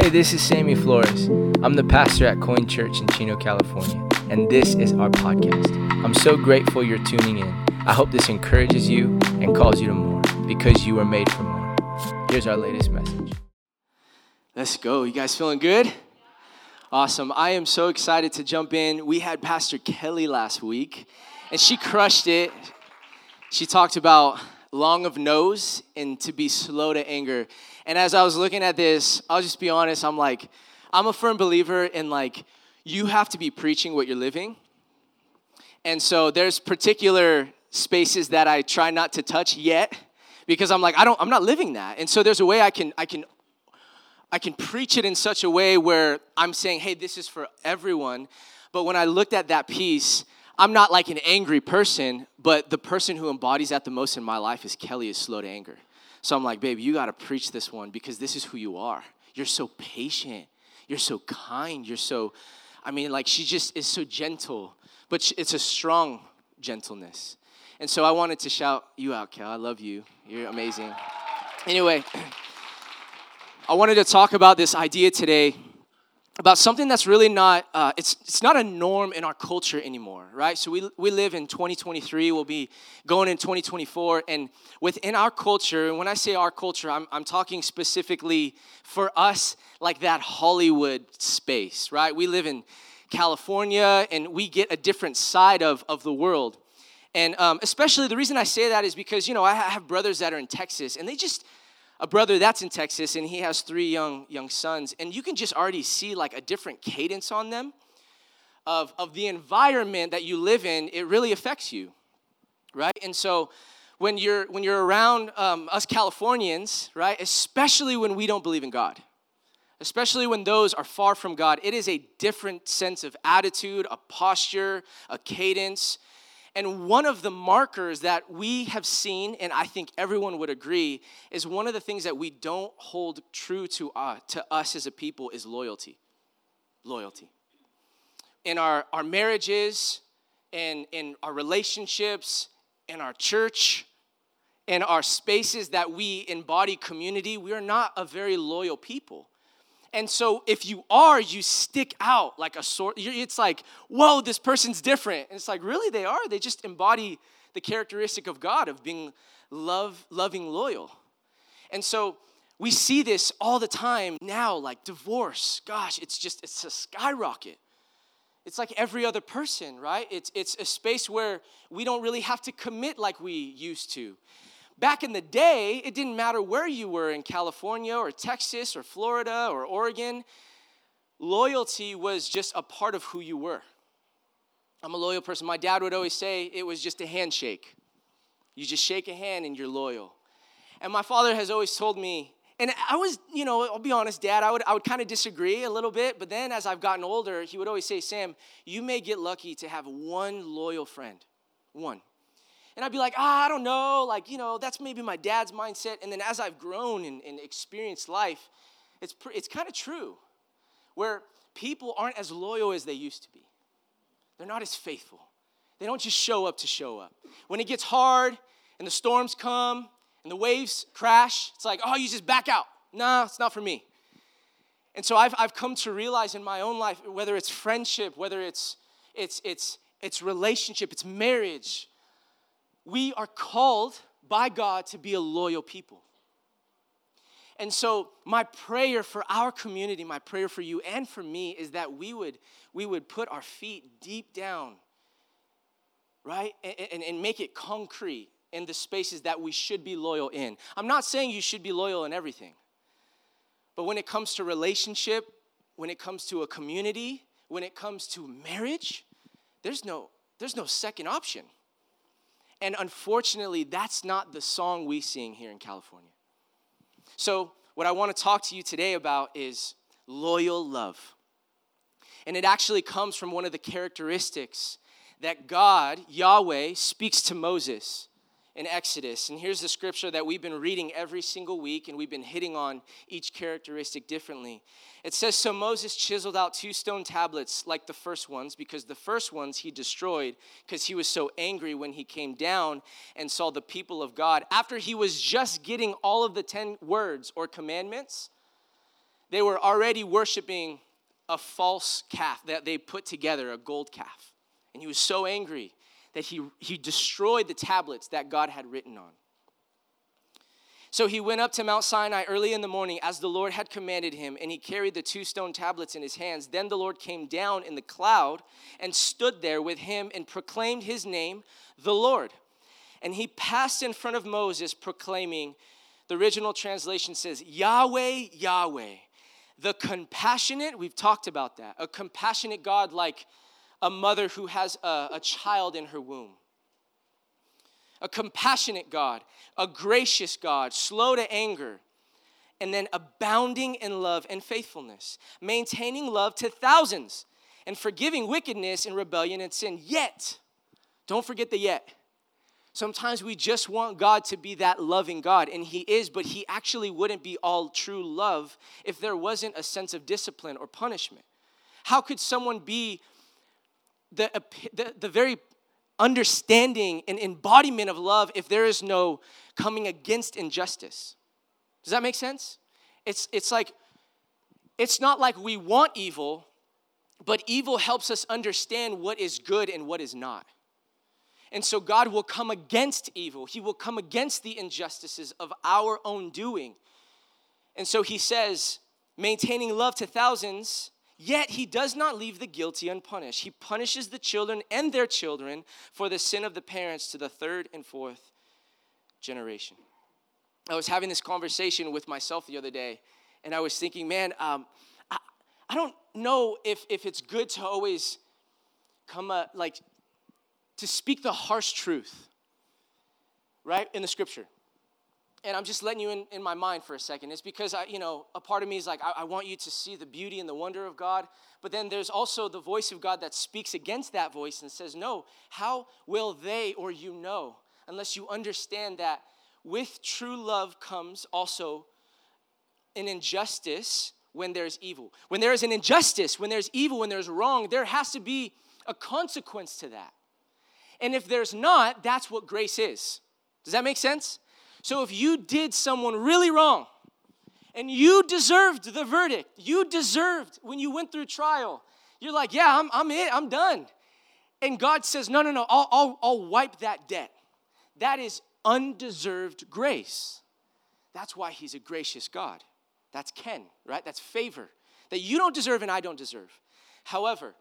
Hey, this is Sammy Flores. I'm the pastor at Coin Church in Chino, California, and this is our podcast. I'm so grateful you're tuning in. I hope this encourages you and calls you to more because you were made for more. Here's our latest message. Let's go. You guys feeling good? Awesome. I am so excited to jump in. We had Pastor Kelly last week, and she crushed it. She talked about long of nose and to be slow to anger. And as I was looking at this, I'll just be honest, I'm like, I'm a firm believer in like, you have to be preaching what you're living. And so there's particular spaces that I try not to touch yet because I'm like, I don't, I'm not living that. And so there's a way I can, I can, I can preach it in such a way where I'm saying, hey, this is for everyone. But when I looked at that piece, I'm not like an angry person, but the person who embodies that the most in my life is Kelly is slow to anger. So I'm like, babe, you got to preach this one because this is who you are. You're so patient. You're so kind. You're so, I mean, like she just is so gentle, but it's a strong gentleness. And so I wanted to shout you out, Kel. I love you. You're amazing. Anyway, I wanted to talk about this idea today about something that's really not uh, it's, it's not a norm in our culture anymore right? So we, we live in 2023 we'll be going in 2024 and within our culture and when i say our culture i'm, I'm talking specifically for us like that hollywood space right? We live in california and we get a different side of, of the world. And um, especially the reason i say that is because you know i have brothers that are in texas and they just a brother that's in Texas, and he has three young young sons, and you can just already see like a different cadence on them of, of the environment that you live in. It really affects you, right? And so when you're when you're around um, us Californians, right, especially when we don't believe in God, especially when those are far from God, it is a different sense of attitude, a posture, a cadence. And one of the markers that we have seen, and I think everyone would agree, is one of the things that we don't hold true to, uh, to us as a people is loyalty. Loyalty. In our, our marriages, in, in our relationships, in our church, in our spaces that we embody community, we are not a very loyal people. And so if you are, you stick out like a sword. It's like, whoa, this person's different. And it's like, really, they are. They just embody the characteristic of God of being love, loving, loyal. And so we see this all the time now, like divorce. Gosh, it's just, it's a skyrocket. It's like every other person, right? It's, it's a space where we don't really have to commit like we used to. Back in the day, it didn't matter where you were in California or Texas or Florida or Oregon. Loyalty was just a part of who you were. I'm a loyal person. My dad would always say it was just a handshake. You just shake a hand and you're loyal. And my father has always told me, and I was, you know, I'll be honest, Dad, I would, I would kind of disagree a little bit, but then as I've gotten older, he would always say, Sam, you may get lucky to have one loyal friend. One. And I'd be like, ah, I don't know. Like, you know, that's maybe my dad's mindset. And then as I've grown and, and experienced life, it's, it's kind of true where people aren't as loyal as they used to be. They're not as faithful. They don't just show up to show up. When it gets hard and the storms come and the waves crash, it's like, oh, you just back out. Nah, it's not for me. And so I've, I've come to realize in my own life, whether it's friendship, whether it's, it's, it's, it's relationship, it's marriage, we are called by God to be a loyal people. And so my prayer for our community, my prayer for you and for me is that we would we would put our feet deep down, right? And, and, and make it concrete in the spaces that we should be loyal in. I'm not saying you should be loyal in everything. But when it comes to relationship, when it comes to a community, when it comes to marriage, there's no there's no second option. And unfortunately, that's not the song we sing here in California. So, what I want to talk to you today about is loyal love. And it actually comes from one of the characteristics that God, Yahweh, speaks to Moses in Exodus. And here's the scripture that we've been reading every single week, and we've been hitting on each characteristic differently. It says So Moses chiseled out two stone tablets like the first ones, because the first ones he destroyed because he was so angry when he came down and saw the people of God. After he was just getting all of the 10 words or commandments, they were already worshiping a false calf that they put together, a gold calf. And he was so angry that he, he destroyed the tablets that God had written on. So he went up to Mount Sinai early in the morning as the Lord had commanded him, and he carried the two stone tablets in his hands. Then the Lord came down in the cloud and stood there with him and proclaimed his name, the Lord. And he passed in front of Moses, proclaiming, the original translation says, Yahweh, Yahweh, the compassionate, we've talked about that, a compassionate God like a mother who has a, a child in her womb a compassionate God, a gracious God, slow to anger, and then abounding in love and faithfulness, maintaining love to thousands, and forgiving wickedness and rebellion and sin. Yet, don't forget the yet. Sometimes we just want God to be that loving God, and He is, but He actually wouldn't be all true love if there wasn't a sense of discipline or punishment. How could someone be the, the, the very understanding and embodiment of love if there is no coming against injustice. Does that make sense? It's, it's like, it's not like we want evil, but evil helps us understand what is good and what is not. And so God will come against evil. He will come against the injustices of our own doing. And so he says, maintaining love to thousands Yet he does not leave the guilty unpunished. He punishes the children and their children for the sin of the parents to the third and fourth generation. I was having this conversation with myself the other day, and I was thinking, man, um, I, I don't know if, if it's good to always come, uh, like, to speak the harsh truth, right, in the scripture and I'm just letting you in, in my mind for a second. It's because I, you know, a part of me is like, I, I, want you to see the beauty and the wonder of God. But then there's also the voice of God that speaks against that voice and says, No, how will they or you know unless you understand that with true love comes also an injustice when there's evil. When there is an injustice, when there's evil, when there's wrong, there has to be a consequence to that. And if there's not, that's what grace is. Does that make sense? So if you did someone really wrong and you deserved the verdict, you deserved when you went through trial, you're like, yeah, I'm, I'm it, I'm done. And God says, no, no, no, I'll, I'll, I'll wipe that debt. That is undeserved grace. That's why He's a gracious God. That's Ken, right? That's favor that you don't deserve and I don't deserve. However,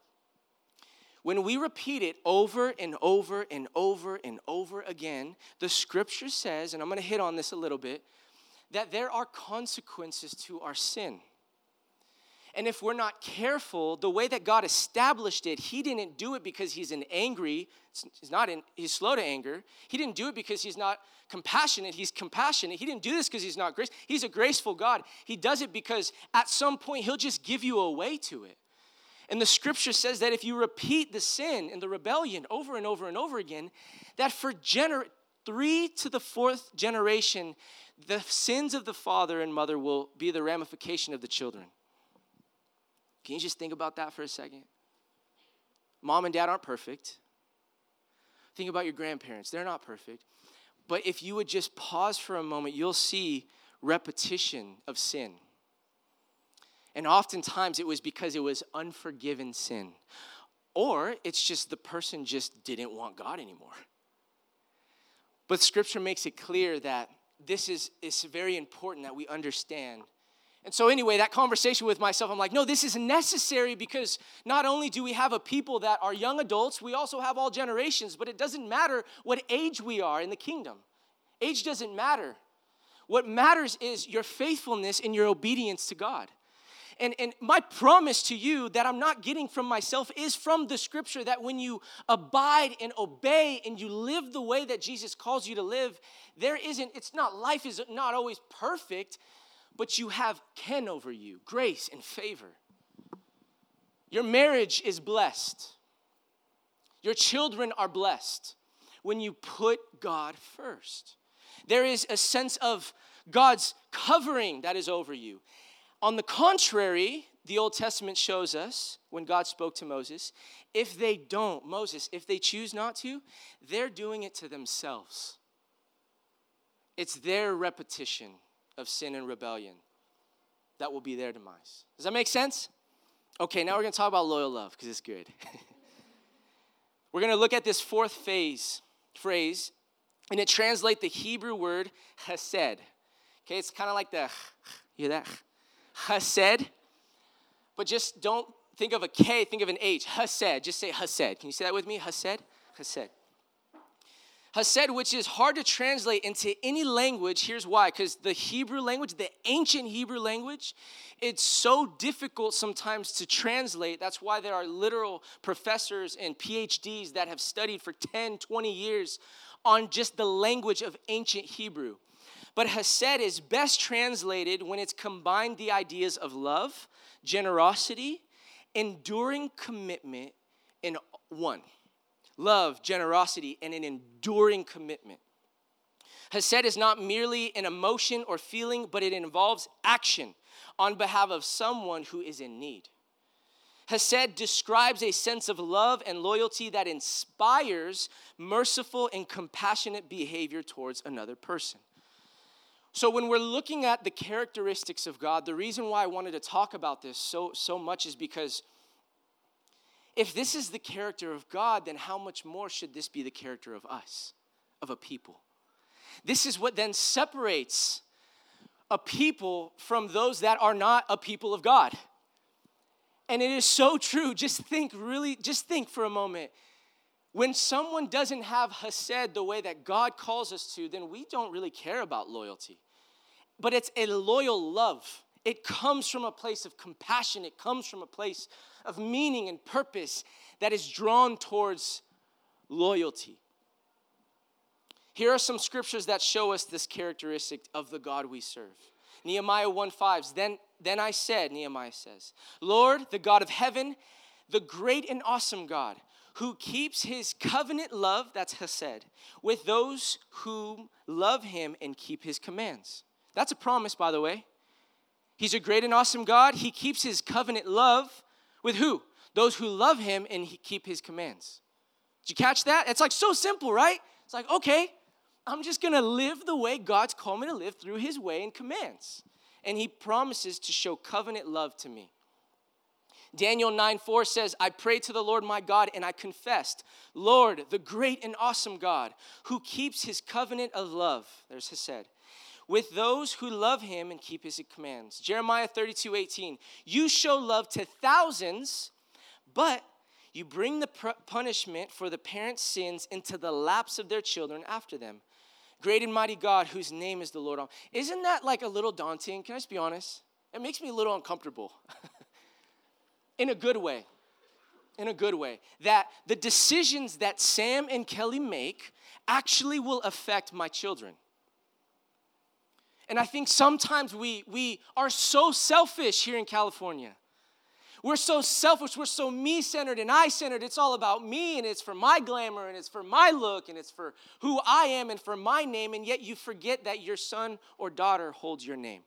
when we repeat it over and over and over and over again, the scripture says, and I'm going to hit on this a little bit, that there are consequences to our sin. And if we're not careful, the way that God established it, He didn't do it because He's an angry, he's not in, he's slow to anger. He didn't do it because He's not compassionate. He's compassionate. He didn't do this because He's not grace. He's a graceful God. He does it because at some point He'll just give you a way to it. And the scripture says that if you repeat the sin and the rebellion over and over and over again, that for gener- three to the fourth generation, the sins of the father and mother will be the ramification of the children. Can you just think about that for a second? Mom and dad aren't perfect. Think about your grandparents, they're not perfect. But if you would just pause for a moment, you'll see repetition of sin. And oftentimes it was because it was unforgiven sin. Or it's just the person just didn't want God anymore. But scripture makes it clear that this is, is very important that we understand. And so, anyway, that conversation with myself, I'm like, no, this is necessary because not only do we have a people that are young adults, we also have all generations, but it doesn't matter what age we are in the kingdom. Age doesn't matter. What matters is your faithfulness and your obedience to God. And, and my promise to you that I'm not getting from myself is from the scripture that when you abide and obey and you live the way that Jesus calls you to live, there isn't, it's not, life is not always perfect, but you have Ken over you, grace and favor. Your marriage is blessed. Your children are blessed when you put God first. There is a sense of God's covering that is over you. On the contrary, the Old Testament shows us when God spoke to Moses, if they don't, Moses, if they choose not to, they're doing it to themselves. It's their repetition of sin and rebellion. that will be their demise. Does that make sense? Okay, now we're to talk about loyal love because it's good. we're to look at this fourth phase phrase, and it translates the Hebrew word hesed. Okay, it's kind of like the, you hear that? Hesed. But just don't think of a K, think of an H. Hesed. Just say Hesed. Can you say that with me? Hesed? Hesed. Hesed, which is hard to translate into any language. Here's why because the Hebrew language, the ancient Hebrew language, it's so difficult sometimes to translate. That's why there are literal professors and PhDs that have studied for 10, 20 years on just the language of ancient Hebrew. But Hesed is best translated when it's combined the ideas of love, generosity, enduring commitment in one love, generosity, and an enduring commitment. Hesed is not merely an emotion or feeling, but it involves action on behalf of someone who is in need. Hesed describes a sense of love and loyalty that inspires merciful and compassionate behavior towards another person. So, when we're looking at the characteristics of God, the reason why I wanted to talk about this so, so much is because if this is the character of God, then how much more should this be the character of us, of a people? This is what then separates a people from those that are not a people of God. And it is so true. Just think, really, just think for a moment. When someone doesn't have Hesed the way that God calls us to, then we don't really care about loyalty. But it's a loyal love. It comes from a place of compassion, it comes from a place of meaning and purpose that is drawn towards loyalty. Here are some scriptures that show us this characteristic of the God we serve. Nehemiah 1 5. Then, then I said, Nehemiah says, Lord, the God of heaven, the great and awesome God, who keeps his covenant love, that's Hesed, with those who love him and keep his commands. That's a promise, by the way. He's a great and awesome God. He keeps his covenant love with who? Those who love him and keep his commands. Did you catch that? It's like so simple, right? It's like, okay, I'm just gonna live the way God's called me to live through his way and commands. And he promises to show covenant love to me. Daniel 9 4 says, I prayed to the Lord my God and I confessed, Lord, the great and awesome God, who keeps his covenant of love, there's Hesed, with those who love him and keep his commands. Jeremiah 32 18. You show love to thousands, but you bring the punishment for the parents' sins into the laps of their children after them. Great and mighty God, whose name is the Lord. Isn't that like a little daunting? Can I just be honest? It makes me a little uncomfortable. in a good way. In a good way. That the decisions that Sam and Kelly make actually will affect my children. And I think sometimes we, we are so selfish here in California. We're so selfish, we're so me centered and I centered. It's all about me and it's for my glamour and it's for my look and it's for who I am and for my name, and yet you forget that your son or daughter holds your name.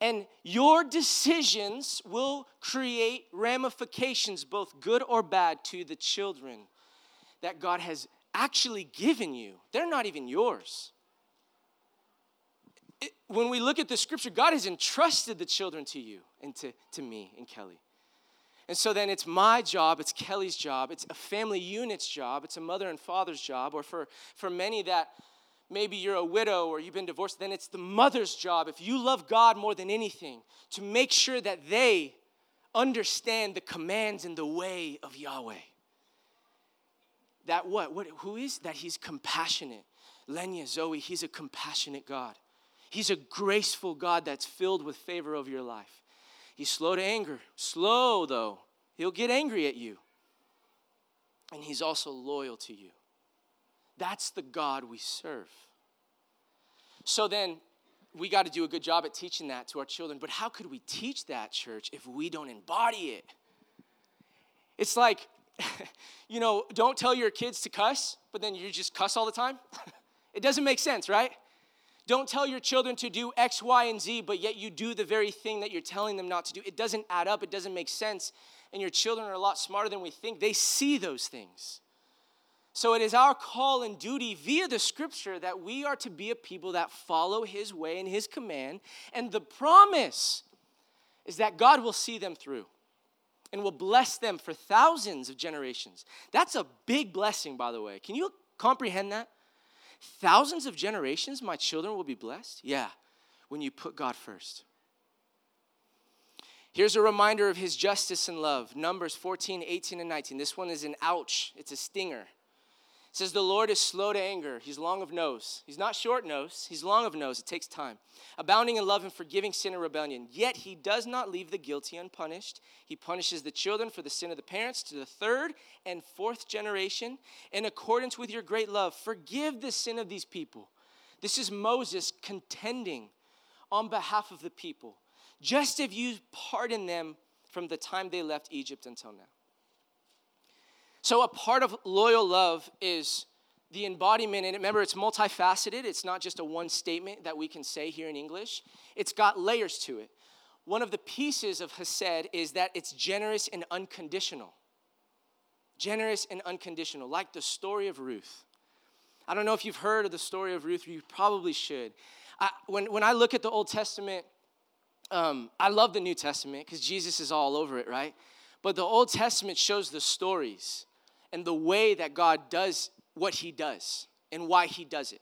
And your decisions will create ramifications, both good or bad, to the children that God has actually given you. They're not even yours when we look at the scripture, God has entrusted the children to you and to, to me and Kelly. And so then it's my job, it's Kelly's job, it's a family unit's job, it's a mother and father's job, or for, for many that maybe you're a widow or you've been divorced, then it's the mother's job, if you love God more than anything, to make sure that they understand the commands and the way of Yahweh. That what? what who is? That he's compassionate. Lenya, Zoe, he's a compassionate God. He's a graceful God that's filled with favor over your life. He's slow to anger. Slow, though. He'll get angry at you. And He's also loyal to you. That's the God we serve. So then, we got to do a good job at teaching that to our children. But how could we teach that, church, if we don't embody it? It's like, you know, don't tell your kids to cuss, but then you just cuss all the time. it doesn't make sense, right? Don't tell your children to do X, Y, and Z, but yet you do the very thing that you're telling them not to do. It doesn't add up, it doesn't make sense. And your children are a lot smarter than we think. They see those things. So it is our call and duty via the scripture that we are to be a people that follow his way and his command. And the promise is that God will see them through and will bless them for thousands of generations. That's a big blessing, by the way. Can you comprehend that? Thousands of generations, my children will be blessed? Yeah, when you put God first. Here's a reminder of his justice and love Numbers 14, 18, and 19. This one is an ouch, it's a stinger. It says, The Lord is slow to anger. He's long of nose. He's not short nose, he's long of nose. It takes time. Abounding in love and forgiving sin and rebellion. Yet he does not leave the guilty unpunished. He punishes the children for the sin of the parents to the third and fourth generation. In accordance with your great love, forgive the sin of these people. This is Moses contending on behalf of the people, just as you pardon them from the time they left Egypt until now. So, a part of loyal love is the embodiment, and remember, it's multifaceted. It's not just a one statement that we can say here in English, it's got layers to it. One of the pieces of Hesed is that it's generous and unconditional. Generous and unconditional, like the story of Ruth. I don't know if you've heard of the story of Ruth, you probably should. I, when, when I look at the Old Testament, um, I love the New Testament because Jesus is all over it, right? But the Old Testament shows the stories and the way that God does what he does and why he does it.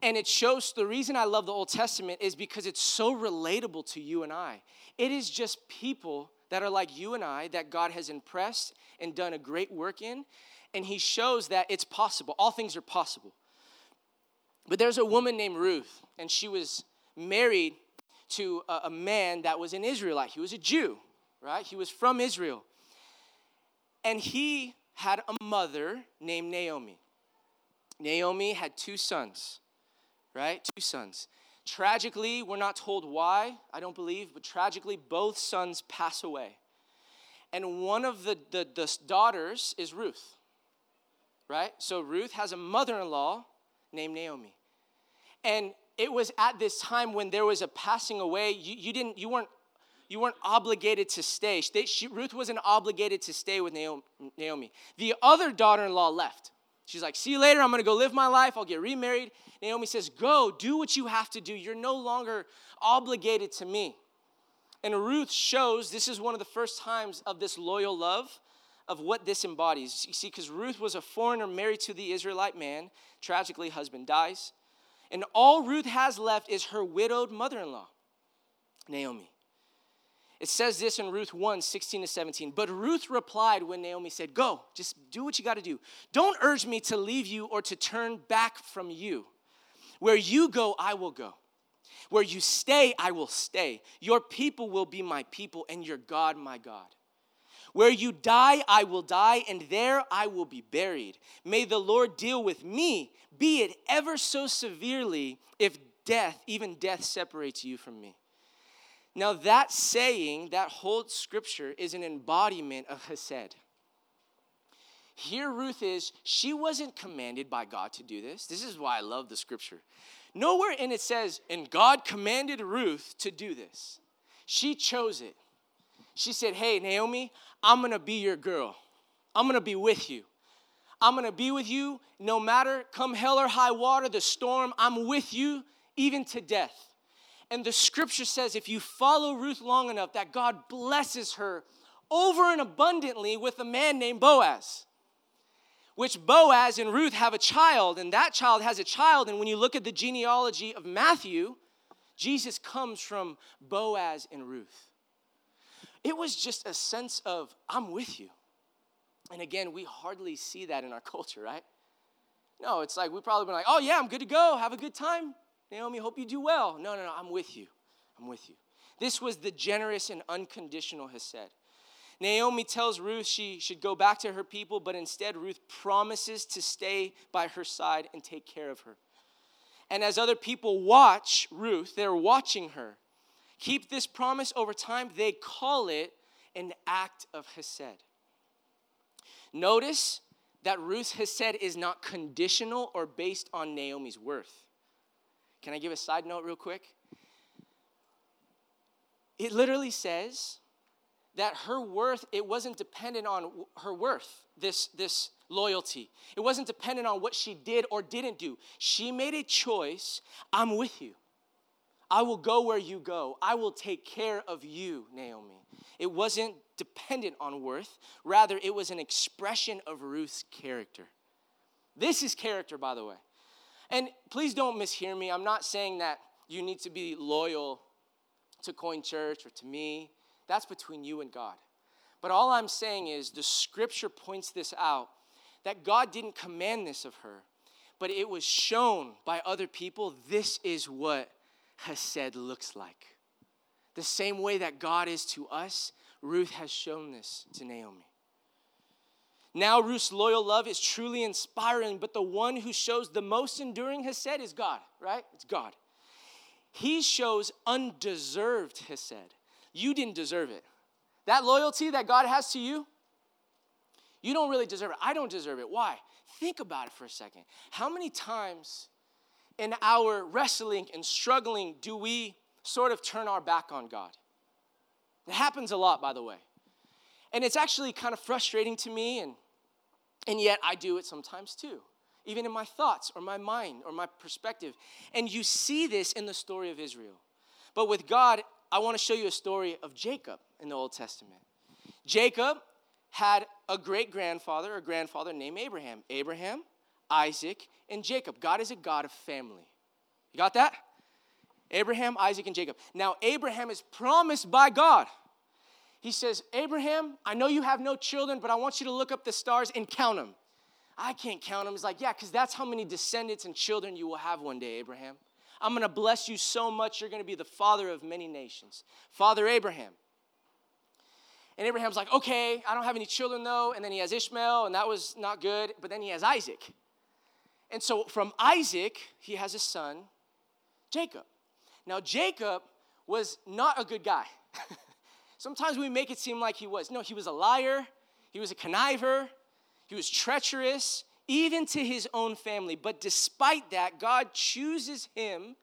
And it shows the reason I love the Old Testament is because it's so relatable to you and I. It is just people that are like you and I that God has impressed and done a great work in. And he shows that it's possible. All things are possible. But there's a woman named Ruth, and she was married to a, man that was an Israelite. He was a Jew, right? He was from Israel. And he had a mother named Naomi. Naomi had two sons, right? Two sons. Tragically, we're not told why, I don't believe, but tragically, both sons pass away. And one of the, the, the daughters is Ruth, right? So Ruth has a mother in law named Naomi. And it was at this time when there was a passing away, you, you, didn't, you weren't you weren't obligated to stay. She, Ruth wasn't obligated to stay with Naomi. The other daughter in law left. She's like, See you later. I'm going to go live my life. I'll get remarried. Naomi says, Go, do what you have to do. You're no longer obligated to me. And Ruth shows this is one of the first times of this loyal love of what this embodies. You see, because Ruth was a foreigner married to the Israelite man. Tragically, husband dies. And all Ruth has left is her widowed mother in law, Naomi. It says this in Ruth 1 16 to 17. But Ruth replied when Naomi said, Go, just do what you got to do. Don't urge me to leave you or to turn back from you. Where you go, I will go. Where you stay, I will stay. Your people will be my people, and your God, my God. Where you die, I will die, and there I will be buried. May the Lord deal with me, be it ever so severely, if death, even death, separates you from me. Now, that saying, that whole scripture, is an embodiment of Hesed. Here, Ruth is, she wasn't commanded by God to do this. This is why I love the scripture. Nowhere in it says, and God commanded Ruth to do this. She chose it. She said, Hey, Naomi, I'm gonna be your girl. I'm gonna be with you. I'm gonna be with you no matter come hell or high water, the storm, I'm with you even to death. And the scripture says if you follow Ruth long enough, that God blesses her over and abundantly with a man named Boaz. Which Boaz and Ruth have a child, and that child has a child. And when you look at the genealogy of Matthew, Jesus comes from Boaz and Ruth. It was just a sense of, I'm with you. And again, we hardly see that in our culture, right? No, it's like we probably been like, oh yeah, I'm good to go, have a good time. Naomi, hope you do well. No, no, no, I'm with you. I'm with you. This was the generous and unconditional Hesed. Naomi tells Ruth she should go back to her people, but instead, Ruth promises to stay by her side and take care of her. And as other people watch Ruth, they're watching her. Keep this promise over time, they call it an act of Hesed. Notice that Ruth's Hesed is not conditional or based on Naomi's worth. Can I give a side note real quick? It literally says that her worth, it wasn't dependent on her worth, this, this loyalty. It wasn't dependent on what she did or didn't do. She made a choice I'm with you. I will go where you go. I will take care of you, Naomi. It wasn't dependent on worth, rather, it was an expression of Ruth's character. This is character, by the way. And please don't mishear me. I'm not saying that you need to be loyal to Coin Church or to me. That's between you and God. But all I'm saying is the scripture points this out that God didn't command this of her, but it was shown by other people. This is what Hesed looks like. The same way that God is to us, Ruth has shown this to Naomi. Now, Ruth's loyal love is truly inspiring, but the one who shows the most enduring Hesed is God, right? It's God. He shows undeserved Hesed. You didn't deserve it. That loyalty that God has to you, you don't really deserve it. I don't deserve it. Why? Think about it for a second. How many times in our wrestling and struggling do we sort of turn our back on God? It happens a lot, by the way. And it's actually kind of frustrating to me, and, and yet I do it sometimes too, even in my thoughts or my mind or my perspective. And you see this in the story of Israel. But with God, I want to show you a story of Jacob in the Old Testament. Jacob had a great grandfather, a grandfather named Abraham. Abraham, Isaac, and Jacob. God is a God of family. You got that? Abraham, Isaac, and Jacob. Now, Abraham is promised by God. He says, Abraham, I know you have no children, but I want you to look up the stars and count them. I can't count them. He's like, yeah, because that's how many descendants and children you will have one day, Abraham. I'm going to bless you so much, you're going to be the father of many nations. Father Abraham. And Abraham's like, okay, I don't have any children though. And then he has Ishmael, and that was not good. But then he has Isaac. And so from Isaac, he has a son, Jacob. Now, Jacob was not a good guy. Sometimes we make it seem like he was. No, he was a liar, he was a conniver, he was treacherous, even to his own family. But despite that, God chooses him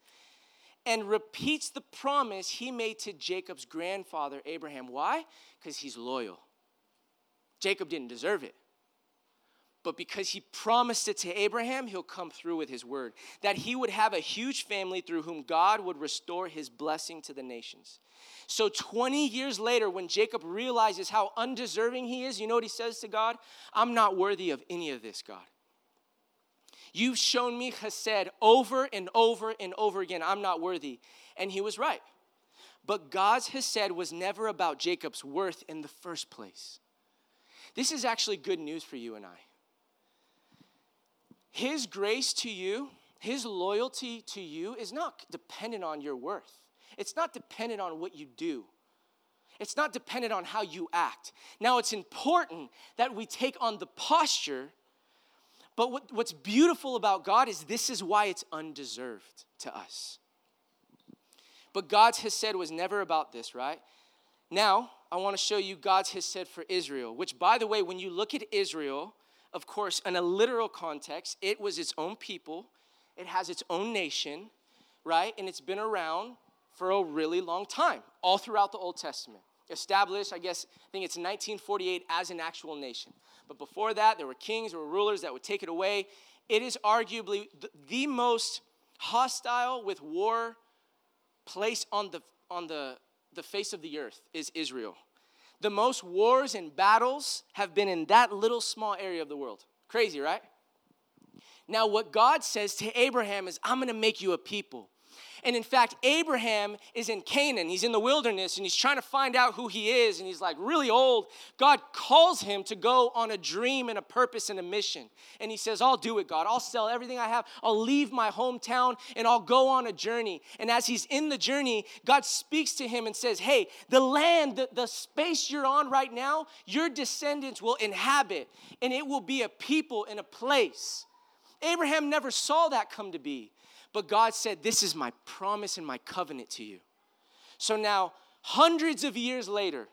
and repeats the promise he made to Jacob's grandfather, Abraham. Why? Because he's loyal. Jacob didn't deserve it. But because he promised it to Abraham, he'll come through with his word. That he would have a huge family through whom God would restore his blessing to the nations. So 20 years later, when Jacob realizes how undeserving he is, you know what he says to God? I'm not worthy of any of this, God. You've shown me chesed over and over and over again. I'm not worthy. And he was right. But God's chesed was never about Jacob's worth in the first place. This is actually good news for you and I. His grace to you, his loyalty to you is not dependent on your worth. It's not dependent on what you do. It's not dependent on how you act. Now, it's important that we take on the posture but what, what's beautiful about God is this is why it's undeserved to us. But God's Hesed was never about this, right? Now, I want to show you God's Hesed for Israel, which, by the way, when you look at Israel, of course, in a literal context, it was its own people, it has its own nation, right? And it's been around for a really long time, all throughout the Old Testament. Established, I guess, I think it's 1948 as an actual nation. But before that, there were kings, there were rulers that would take it away. It is arguably the, most hostile with war place on the, on the, the face of the earth is Israel. The most wars and battles have been in that little small area of the world. Crazy, right? Now, what God says to Abraham is, I'm gonna make you a people. And in fact, Abraham is in Canaan. He's in the wilderness and he's trying to find out who he is. And he's like really old. God calls him to go on a dream and a purpose and a mission. And he says, I'll do it, God. I'll sell everything I have. I'll leave my hometown and I'll go on a journey. And as he's in the journey, God speaks to him and says, Hey, the land, the, the space you're on right now, your descendants will inhabit and it will be a people and a place. Abraham never saw that come to be. But God said, This is my promise and my covenant to you. So now, hundreds of years later,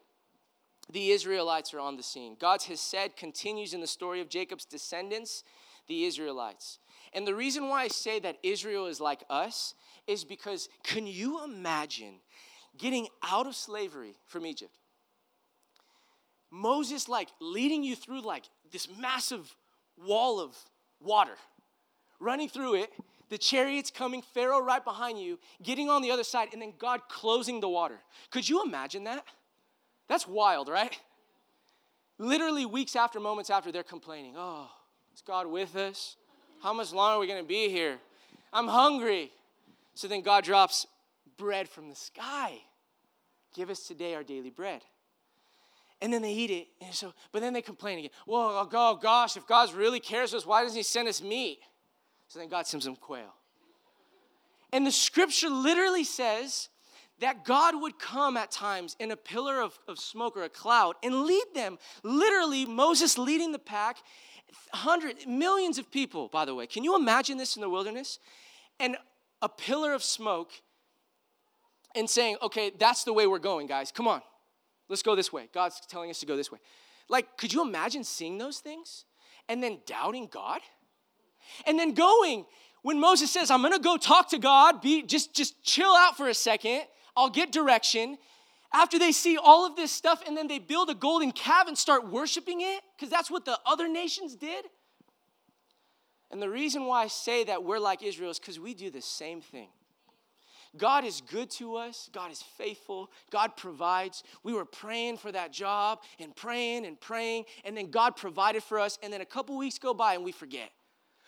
the Israelites are on the scene. God has said, continues in the story of Jacob's descendants, the Israelites. And the reason why I say that Israel is like us is because can you imagine getting out of slavery from Egypt? Moses, like, leading you through, like, this massive wall of water running through it, the chariots coming, Pharaoh right behind you, getting on the other side, and then God closing the water. Could you imagine that? That's wild, right? Literally weeks after, moments after, they're complaining, Oh, is God with us? How much longer are we going to be here? I'm hungry. So then God drops bread from the sky. Give us today our daily bread. And then they eat it. And so, but then they complain again. Well, oh gosh, if God really cares us, why doesn't He send us meat? So then God sends them quail. And the scripture literally says that God would come at times in a pillar of, of smoke or a cloud and lead them. Literally, Moses leading the pack, hundreds, millions of people, by the way. Can you imagine this in the wilderness? And a pillar of smoke and saying, okay, that's the way we're going, guys. Come on, let's go this way. God's telling us to go this way. Like, could you imagine seeing those things and then doubting God? And then going, when Moses says, I'm gonna go talk to God, be just, just chill out for a second, I'll get direction. After they see all of this stuff and then they build a golden calf and start worshiping it, because that's what the other nations did. And the reason why I say that we're like Israel is because we do the same thing. God is good to us. God is faithful. God provides. We were praying for that job and praying and praying, and then God provided for us. And then a couple weeks go by and we forget.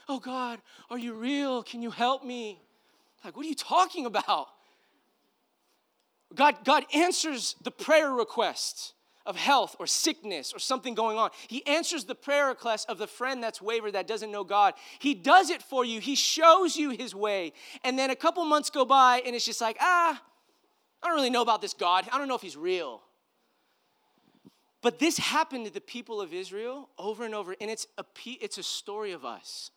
Oh, God, are you real? Can you help me? Like, what are you talking about? God, God answers the prayer request of health or sickness or something going on. He answers the prayer request of the friend that's wavered that doesn't know God. He does it for you, He shows you His way. And then a couple months go by and it's just like, ah, I don't really know about this God. I don't know if He's real. But this happened to the people of Israel over and over, and it's a, it's a story of us.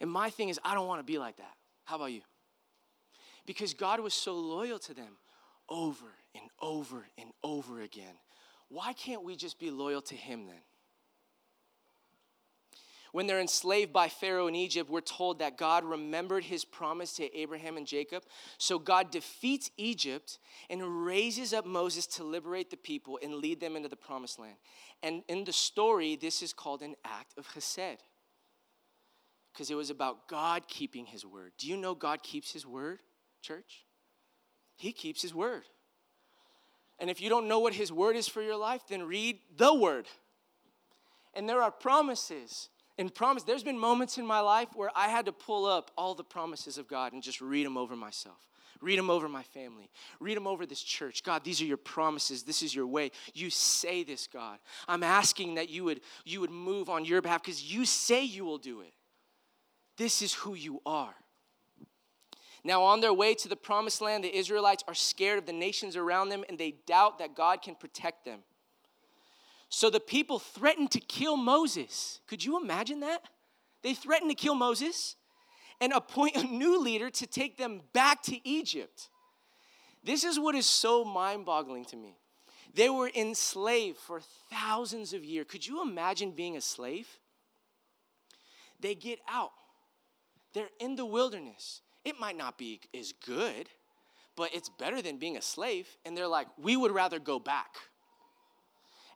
And my thing is, I don't want to be like that. How about you? Because God was so loyal to them over and over and over again. Why can't we just be loyal to Him then? When they're enslaved by Pharaoh in Egypt, we're told that God remembered his promise to Abraham and Jacob. So God defeats Egypt and raises up Moses to liberate the people and lead them into the promised land. And in the story, this is called an act of chesed because it was about God keeping his word. Do you know God keeps his word, church? He keeps his word. And if you don't know what his word is for your life, then read the word. And there are promises. And promise, there's been moments in my life where I had to pull up all the promises of God and just read them over myself. Read them over my family. Read them over this church. God, these are your promises. This is your way. You say this, God. I'm asking that you would you would move on your behalf because you say you will do it. This is who you are. Now, on their way to the promised land, the Israelites are scared of the nations around them and they doubt that God can protect them. So the people threaten to kill Moses. Could you imagine that? They threaten to kill Moses and appoint a new leader to take them back to Egypt. This is what is so mind boggling to me. They were enslaved for thousands of years. Could you imagine being a slave? They get out, they're in the wilderness. It might not be as good, but it's better than being a slave. And they're like, we would rather go back.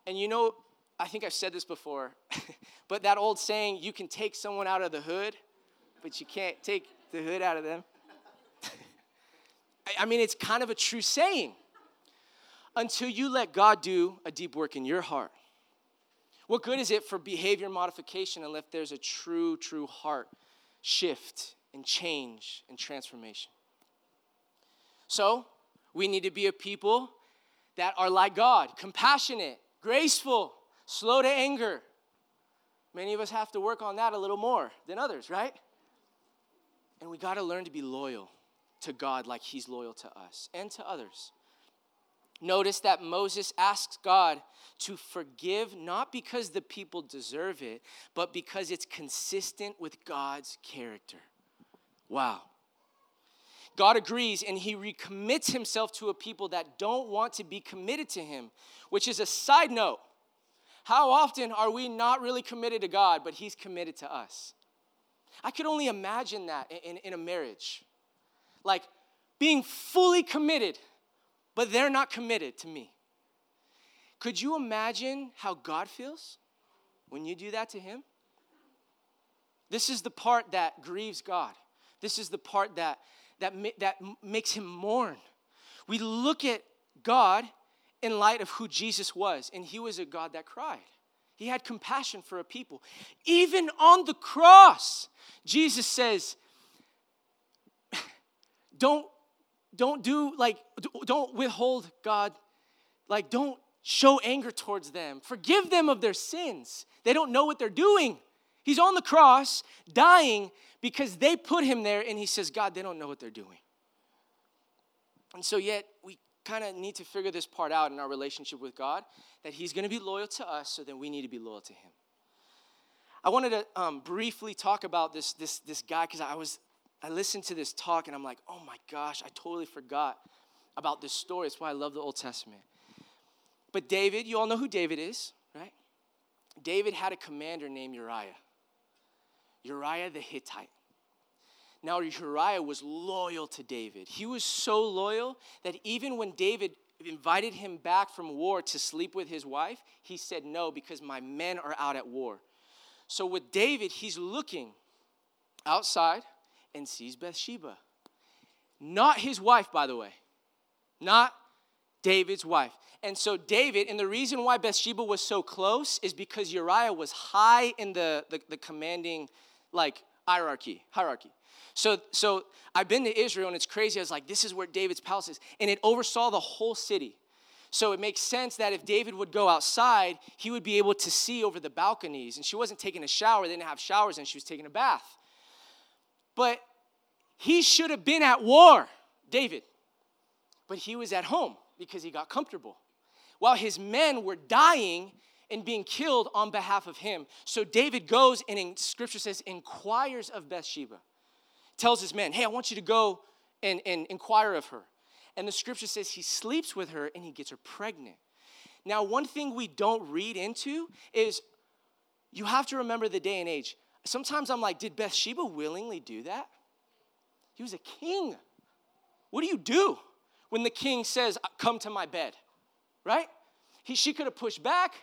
And you know, I think I've said this before, but that old saying, you can take someone out of the hood, but you can't take the hood out of them. I mean, it's kind of a true saying until you let God do a deep work in your heart. What good is it for behavior modification unless there's a true, true heart shift and change and transformation. So, we need to be a people that are like God, compassionate, graceful, slow to anger. Many of us have to work on that a little more than others, right? And we got to learn to be loyal to God like He's loyal to us and to others. Notice that Moses asks God to forgive not because the people deserve it, but because it's consistent with God's character. Wow. God agrees and he recommits himself to a people that don't want to be committed to him, which is a side note. How often are we not really committed to God, but he's committed to us? I could only imagine that in, in a marriage. Like being fully committed, but they're not committed to me. Could you imagine how God feels when you do that to him? This is the part that grieves God. This is the part that, that, that makes him mourn. We look at God in light of who Jesus was, and he was a God that cried. He had compassion for a people. Even on the cross, Jesus says, don't, don't do like, don't withhold God, like, don't show anger towards them. Forgive them of their sins. They don't know what they're doing. He's on the cross, dying because they put him there, and he says, God, they don't know what they're doing. And so, yet, we kind of need to figure this part out in our relationship with God that He's going to be loyal to us, so then we need to be loyal to Him. I wanted to um, briefly talk about this, this, this guy because I was I listened to this talk and I'm like, oh my gosh, I totally forgot about this story. That's why I love the Old Testament. But David, you all know who David is, right? David had a commander named Uriah. Uriah the Hittite. Now, Uriah was loyal to David. He was so loyal that even when David invited him back from war to sleep with his wife, he said no because my men are out at war. So, with David, he's looking outside and sees Bathsheba. Not his wife, by the way. Not David's wife. And so, David, and the reason why Bathsheba was so close is because Uriah was high in the, the, the commanding, like, hierarchy. Hierarchy. So, so I've been to Israel and it's crazy. I was like, this is where David's palace is. And it oversaw the whole city. So it makes sense that if David would go outside, he would be able to see over the balconies. And she wasn't taking a shower, they didn't have showers, and she was taking a bath. But he should have been at war, David. But he was at home because he got comfortable. While his men were dying, and being killed on behalf of him. So David goes and in scripture says, inquires of Bathsheba tells his men, Hey, I want you to go and, and inquire of her. And the scripture says he sleeps with her and he gets her pregnant. Now, one thing we don't read into is you have to remember the day and age. Sometimes I'm like, did Bathsheba willingly do that? He was a king. What do you do when the king says, Come to my bed? Right? He, she could have pushed back,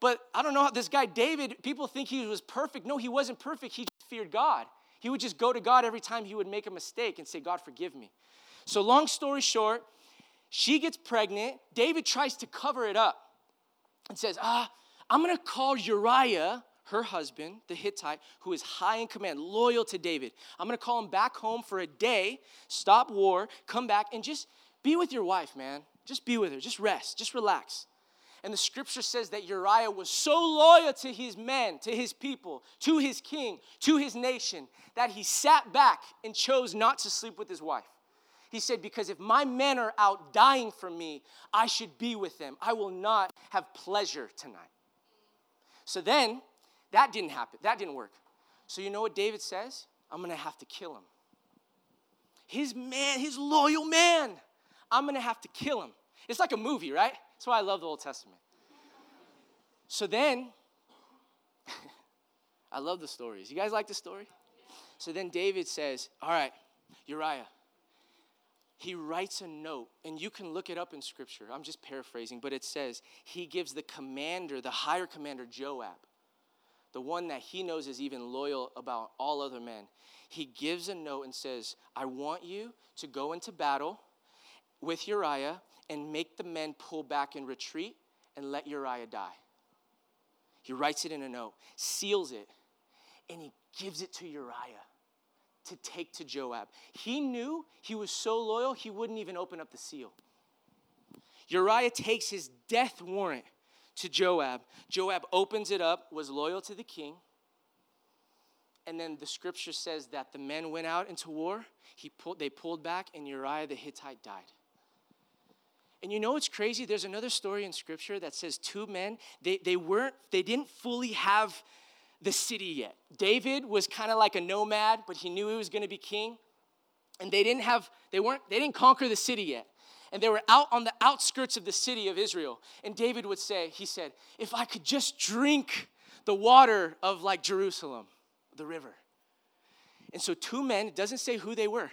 but I don't know how this guy David, people think he was perfect. No, he wasn't perfect. He feared God. He would just go to God every time he would make a mistake and say, God, forgive me. So, long story short, she gets pregnant. David tries to cover it up and says, Ah, I'm to call Uriah, her husband, the Hittite, who is high in command, loyal to David. I'm to call him back home for a day, stop war, come back, and just be with your wife, man. Just be with her. Just rest. Just relax. And the scripture says that Uriah was so loyal to his men, to his people, to his king, to his nation, that he sat back and chose not to sleep with his wife. He said, Because if my men are out dying for me, I should be with them. I will not have pleasure tonight. So then, that didn't happen. That didn't work. So you know what David says? I'm gonna have to kill him. His man, his loyal man, I'm gonna have to kill him. It's like a movie, right? That's why I love the Old Testament. So then, I love the stories. You guys like the story? So then David says, All right, Uriah. He writes a note, and you can look it up in scripture. I'm just paraphrasing, but it says he gives the commander, the higher commander, Joab, the one that he knows is even loyal about all other men. He gives a note and says, I want you to go into battle with Uriah and make the men pull back and retreat and let Uriah die. He writes it in a note, seals it, and he gives it to Uriah to take to Joab. He knew he was so loyal, he wouldn't even open up the seal. Uriah takes his death warrant to Joab. Joab opens it up, was loyal to the king. And then the scripture says that the men went out into war. He pulled, they pulled back, and Uriah the Hittite died. And you know what's crazy? There's another story in scripture that says two men, they, they weren't, they didn't fully have the city yet. David was kind of like a nomad, but he knew he was gonna be king. And they didn't have, they weren't, they didn't conquer the city yet. And they were out on the outskirts of the city of Israel. And David would say, he said, if I could just drink the water of like Jerusalem, the river. And so two men, it doesn't say who they were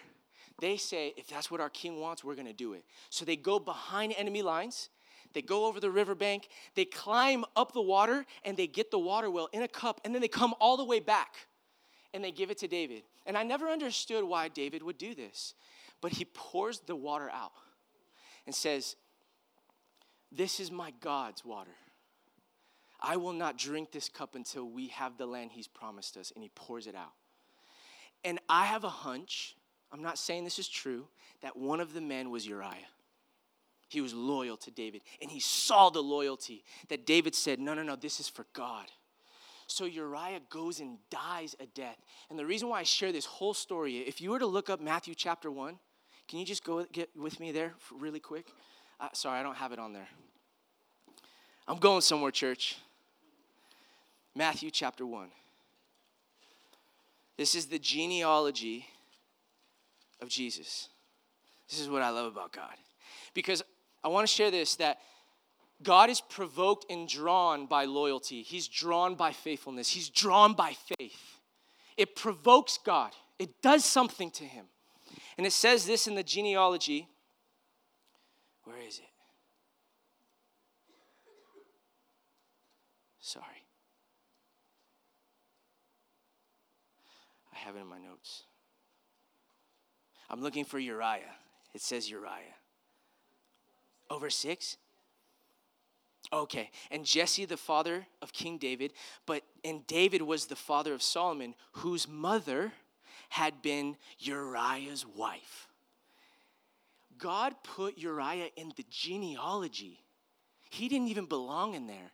they say, if that's what our king wants, we're gonna do it. So they go behind enemy lines, they go over the riverbank, they climb up the water, and they get the water well in a cup, and then they come all the way back. and they give it to David. And I never understood why David would do this, but he pours the water out and says, This is my God's water. I will not drink this cup until we have the land he's promised us. And he pours it out. And I have a hunch, I'm not saying this is true, that one of the men was Uriah. He was loyal to David. And he saw the loyalty that David said, No, no, no, this is for God. So Uriah goes and dies a death. And the reason why I share this whole story, if you were to look up Matthew chapter 1, can you just go get with me there really quick? Uh, sorry, I don't have it on there. I'm going somewhere, church. Matthew chapter 1. This is the genealogy of Jesus. This is what I love about God. Because I want to share this that God is provoked and drawn by loyalty. He's drawn by faithfulness. He's drawn by faith. It provokes God, it does something to him. And it says this in the genealogy. Where is it? Sorry. I have it in my notes. I'm looking for Uriah. It says Uriah. Over six? Okay, and Jesse, the father of King David, but and David was the father of Solomon, whose mother had been Uriah's wife. God put Uriah in the genealogy. He didn't even belong in there.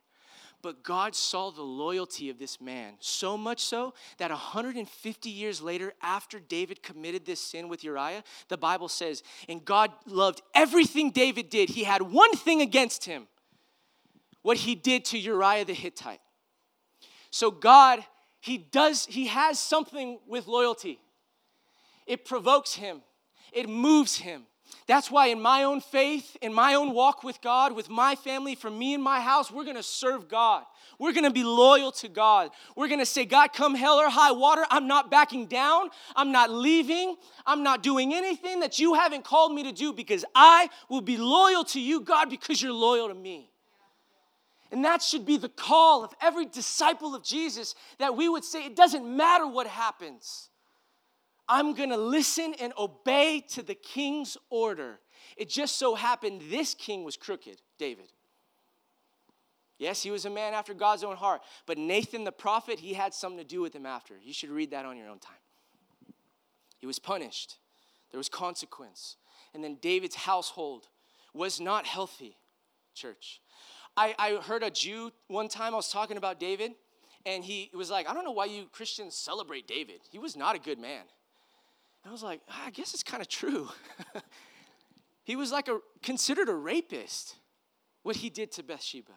But God saw the loyalty of this man, so much so that 150 years later, after David committed this sin with Uriah, the Bible says, and God loved everything David did. He had one thing against him what he did to Uriah the Hittite. So God, he does, he has something with loyalty. It provokes him, it moves him. That's why, in my own faith, in my own walk with God, with my family, for me and my house, we're gonna serve God. We're gonna be loyal to God. We're gonna say, God, come hell or high water, I'm not backing down. I'm not leaving. I'm not doing anything that you haven't called me to do because I will be loyal to you, God, because you're loyal to me. And that should be the call of every disciple of Jesus that we would say, it doesn't matter what happens. I'm gonna listen and obey to the king's order. It just so happened this king was crooked, David. Yes, he was a man after God's own heart, but Nathan the prophet, he had something to do with him after. You should read that on your own time. He was punished, there was consequence. And then David's household was not healthy, church. I, I heard a Jew one time, I was talking about David, and he was like, I don't know why you Christians celebrate David. He was not a good man. I was like, ah, I guess it's kind of true. he was like a considered a rapist, what he did to Bathsheba.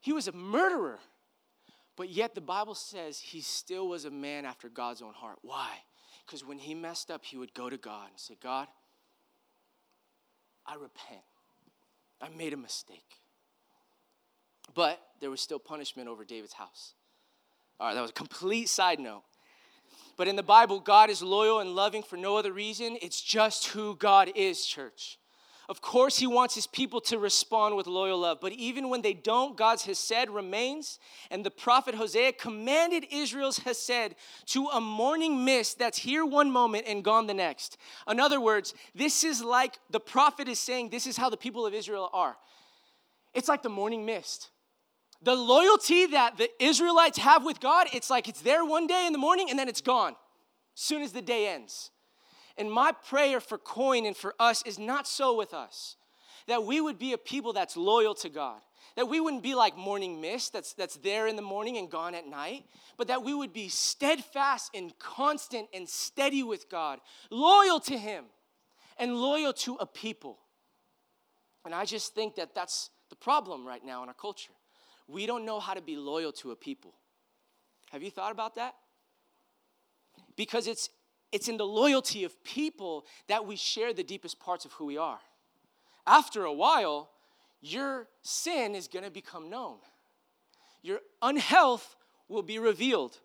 He was a murderer. But yet the Bible says he still was a man after God's own heart. Why? Because when he messed up, he would go to God and say, God, I repent. I made a mistake. But there was still punishment over David's house. All right, that was a complete side note. But in the Bible, God is loyal and loving for no other reason. It's just who God is, church. Of course, He wants His people to respond with loyal love, but even when they don't, God's Hesed remains. And the prophet Hosea commanded Israel's Hesed to a morning mist that's here one moment and gone the next. In other words, this is like the prophet is saying, this is how the people of Israel are. It's like the morning mist the loyalty that the Israelites have with God, it's like it's there one day in the morning and then it's gone as soon as the day ends. And my prayer for Coin and for us is not so with us. That we would be a people that's loyal to God. That we wouldn't be like morning mist that's, that's there in the morning and gone at night, but that we would be steadfast and constant and steady with God, loyal to Him, and loyal to a people. And I just think that that's the problem right now in our culture we don't know how to be loyal to a people. Have you thought about that? Because it's it's in the loyalty of people that we share the deepest parts of who we are. After a while, your sin is going to become known. Your unhealth will be revealed.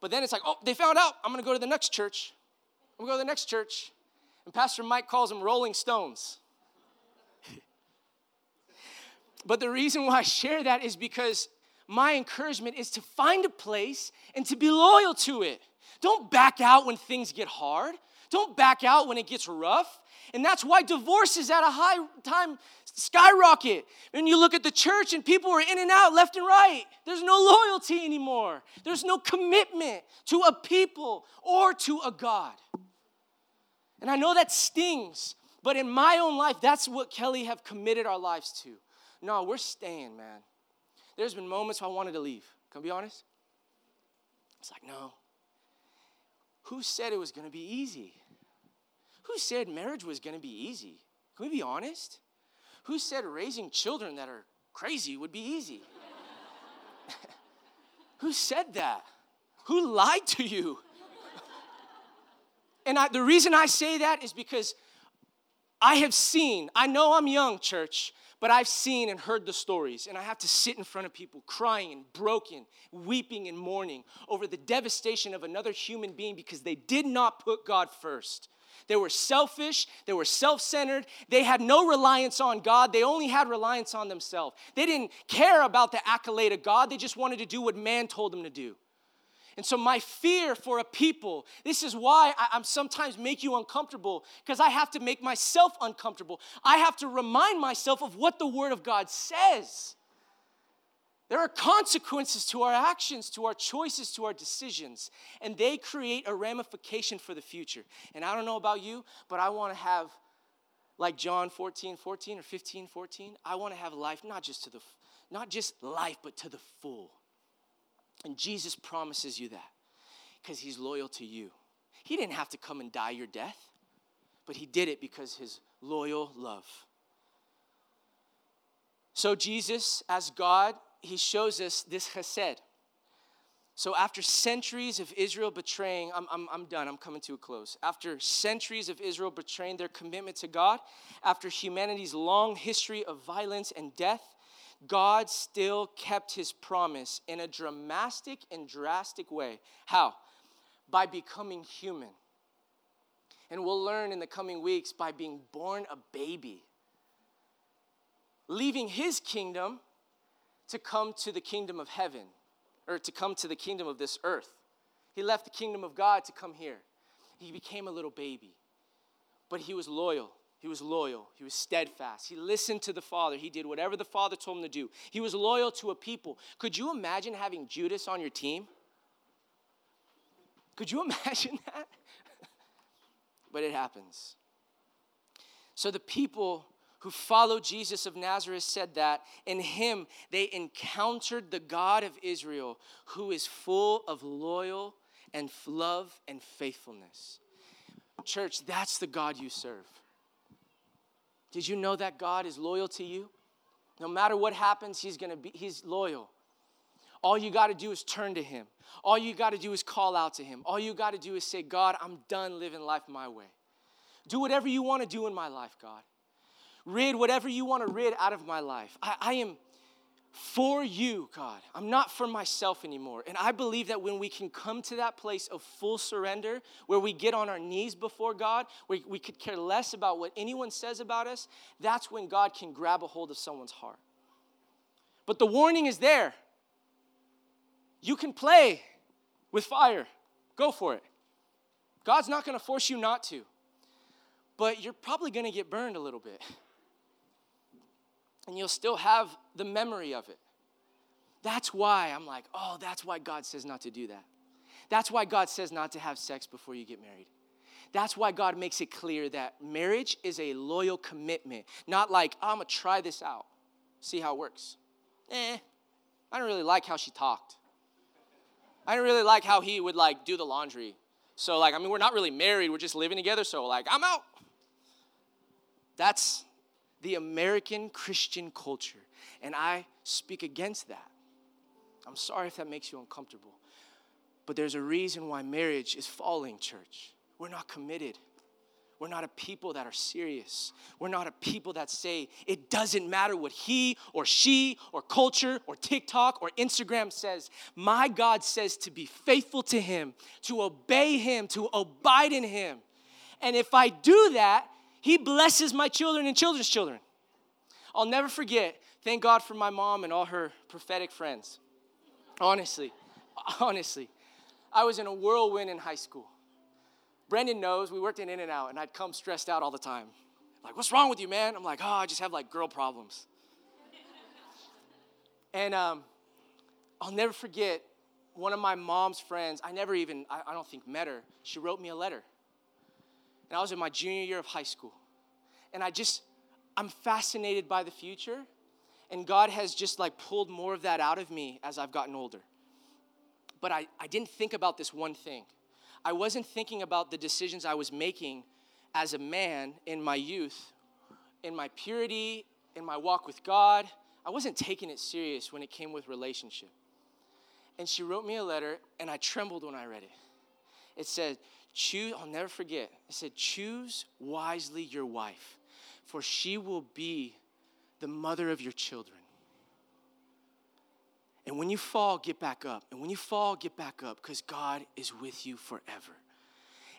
But then it's like, oh, they found out. I'm going to go to the next church. I'm going to go to the next church. And Pastor Mike calls them Rolling Stones. But the reason why I share that is because my encouragement is to find a place and to be loyal to it. Don't back out when things get hard. Don't back out when it gets rough. And that's why divorce is at a high time skyrocket. When you look at the church and people are in and out left and right, there's no loyalty anymore. There's no commitment to a people or to a God. And I know that stings, but in my own life, that's what Kelly have committed our lives to. No, we're staying, man. There's been moments I wanted to leave. Can I be honest? It's like, no. Who said it was going to be easy? Who said marriage was going to be easy? Can we be honest? Who said raising children that are crazy would be easy? Who said that? Who lied to you? and I, the reason I say that is because I have seen, I know I'm young, church, but I've seen and heard the stories, and I have to sit in front of people crying and broken, weeping and mourning over the devastation of another human being because they did not put God first. They were selfish, they were self centered, they had no reliance on God, they only had reliance on themselves. They didn't care about the accolade of God, they just wanted to do what man told them to do. And so, my fear for a people, this is why I, am sometimes make you uncomfortable, because I have to make myself uncomfortable. I have to remind myself of what the Word of God says. There are consequences to our actions, to our choices, to our decisions, and they create a ramification for the future. And I don't know about you, but I want to have, like John 14, 14 or 15, 14, I want to have life not just to the, not just life, but to the full. And Jesus promises you that because he's loyal to you. He didn't have to come and die your death, but he did it because his loyal love. So, Jesus, as God, he shows us this chesed. So, after centuries of Israel betraying, I'm, I'm, I'm done, I'm coming to a close. After centuries of Israel betraying their commitment to God, after humanity's long history of violence and death, God still kept his promise in a dramatic and drastic way. How? By becoming human. And we'll learn in the coming weeks by being born a baby, leaving his kingdom to come to the kingdom of heaven, or to come to the kingdom of this earth. He left the kingdom of God to come here. He became a little baby, but he was loyal. He was loyal. He was steadfast. He listened to the Father. He did whatever the Father told him to do. He was loyal to a people. Could you imagine having Judas on your team? Could you imagine that? but it happens. So the people who followed Jesus of Nazareth said that in him they encountered the God of Israel who is full of loyal and love and faithfulness. Church, that's the God you serve. Did you know that God is loyal to you? No matter what happens, he's going to be he's loyal. All you got to do is turn to him. All you got to do is call out to him. All you got to do is say, "God, I'm done living life my way. Do whatever you want to do in my life, God. Rid whatever you want to rid out of my life. I, I am for you, God. I'm not for myself anymore. And I believe that when we can come to that place of full surrender, where we get on our knees before God, where we could care less about what anyone says about us, that's when God can grab a hold of someone's heart. But the warning is there. You can play with fire, go for it. God's not going to force you not to, but you're probably going to get burned a little bit and you'll still have the memory of it. That's why I'm like, oh, that's why God says not to do that. That's why God says not to have sex before you get married. That's why God makes it clear that marriage is a loyal commitment, not like, I'm gonna try this out, see how it works. Eh, I don't really like how she talked. I didn't really like how he would like do the laundry. So like, I mean, we're not really married, we're just living together, so like, I'm out. That's the American Christian culture. And I speak against that. I'm sorry if that makes you uncomfortable. But there's a reason why marriage is falling, church. We're not committed. We're not a people that are serious. We're not a people that say it doesn't matter what he or she or culture or TikTok or Instagram says. My God says to be faithful to him, to obey him, to abide in him. And if I do that, he blesses my children and children's children. I'll never forget. Thank God for my mom and all her prophetic friends. Honestly, honestly. I was in a whirlwind in high school. Brendan knows we worked in In-N-Out, and I'd come stressed out all the time. Like, what's wrong with you, man? I'm like, oh, I just have like girl problems. and um, I'll never forget one of my mom's friends. I never even, I, I don't think met her. She wrote me a letter. And I was in my junior year of high school. And I just, I'm fascinated by the future. And God has just like pulled more of that out of me as I've gotten older. But I, I didn't think about this one thing. I wasn't thinking about the decisions I was making as a man in my youth, in my purity, in my walk with God. I wasn't taking it serious when it came with relationship. And she wrote me a letter, and I trembled when I read it. It said, Choose, I'll never forget. It said, Choose wisely your wife, for she will be the mother of your children. And when you fall, get back up. And when you fall, get back up because God is with you forever.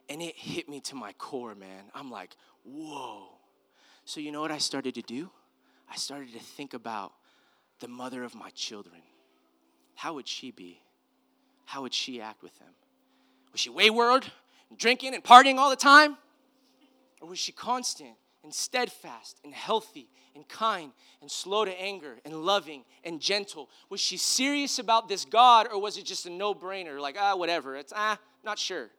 And it hit me to my core, man. I'm like, whoa. So, you know what I started to do? I started to think about the mother of my children. How would she be? How would she act with them? Was she wayward, drinking and partying all the time? Or was she constant and steadfast and healthy and kind and slow to anger and loving and gentle? Was she serious about this God or was it just a no brainer? Like, ah, whatever. It's, ah, not sure.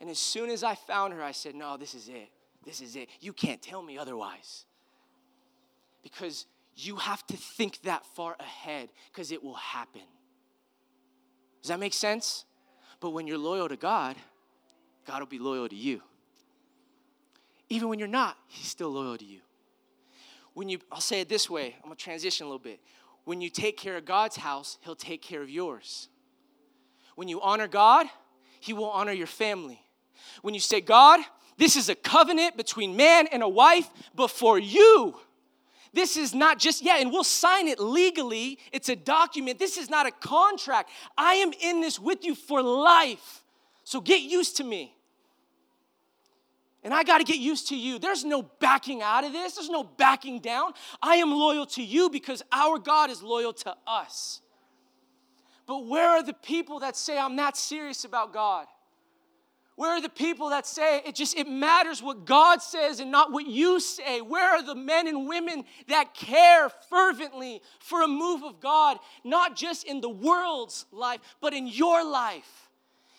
And as soon as I found her, I said, no, this is it. This is it. You can't tell me otherwise. Because you have to think that far ahead because it will happen. Does that make sense? But when you're loyal to God, God will be loyal to you. Even when you're not, He's still loyal to you. When you, I'll say it this way, I'm gonna transition a little bit. When you take care of God's house, He'll take care of yours. When you honor God, He will honor your family. When you say, God, this is a covenant between man and a wife before you. This is not just, yeah, and we'll sign it legally. It's a document. This is not a contract. I am in this with you for life. So get used to me. And I got to get used to you. There's no backing out of this, there's no backing down. I am loyal to you because our God is loyal to us. But where are the people that say, I'm not serious about God? Where are the people that say it just it matters what God says and not what you say? Where are the men and women that care fervently for a move of God, not just in the world's life, but in your life?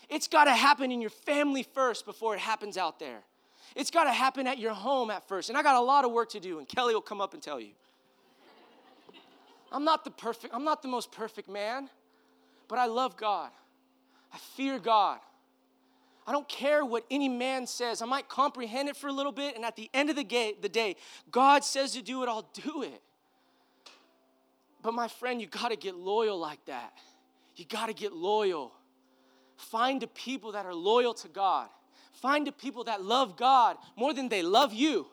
It's got to happen in your family first before it happens out there. It's got to happen at your home at first. And I got a lot of work to do, and Kelly will come up and tell you. I'm not the perfect, I'm not the most perfect man, but I love God. I fear God. I don't care what any man says. I might comprehend it for a little bit, and at the end of the, day, the day, God says to do it, I'll do it. But my friend, you got to get loyal like that. You got to get loyal. Find the people that are loyal to God. Find the people that love God more than they love you,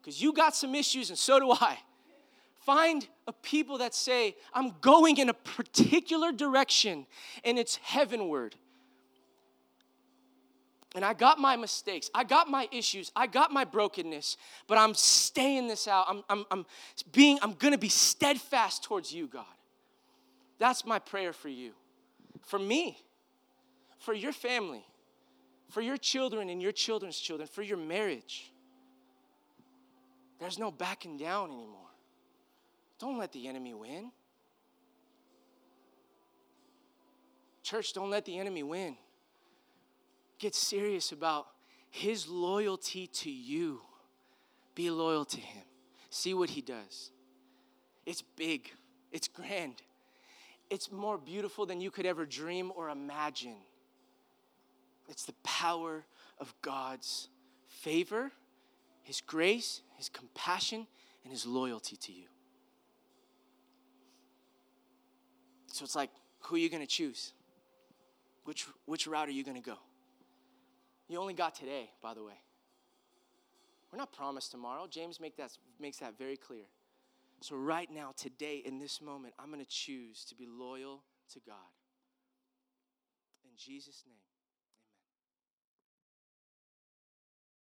because you got some issues and so do I. Find a people that say, I'm going in a particular direction and it's heavenward. And I got my mistakes, I got my issues, I got my brokenness, but I'm staying this out. I'm, I'm, I'm being, I'm gonna be steadfast towards you, God. That's my prayer for you, for me, for your family for your children and your children's children, for your marriage. There's no backing down anymore. Don't let the enemy win. Church, don't let the enemy win. Get serious about his loyalty to you. Be loyal to him. See what he does. It's big, it's grand, it's more beautiful than you could ever dream or imagine. It's the power of God's favor, His grace, His compassion, and His loyalty to you. So it's like, who are you going to choose? Which, which route are you going to go? You only got today, by the way. We're not promised tomorrow. James make that, makes that very clear. So, right now, today, in this moment, I'm going to choose to be loyal to God. In Jesus' name.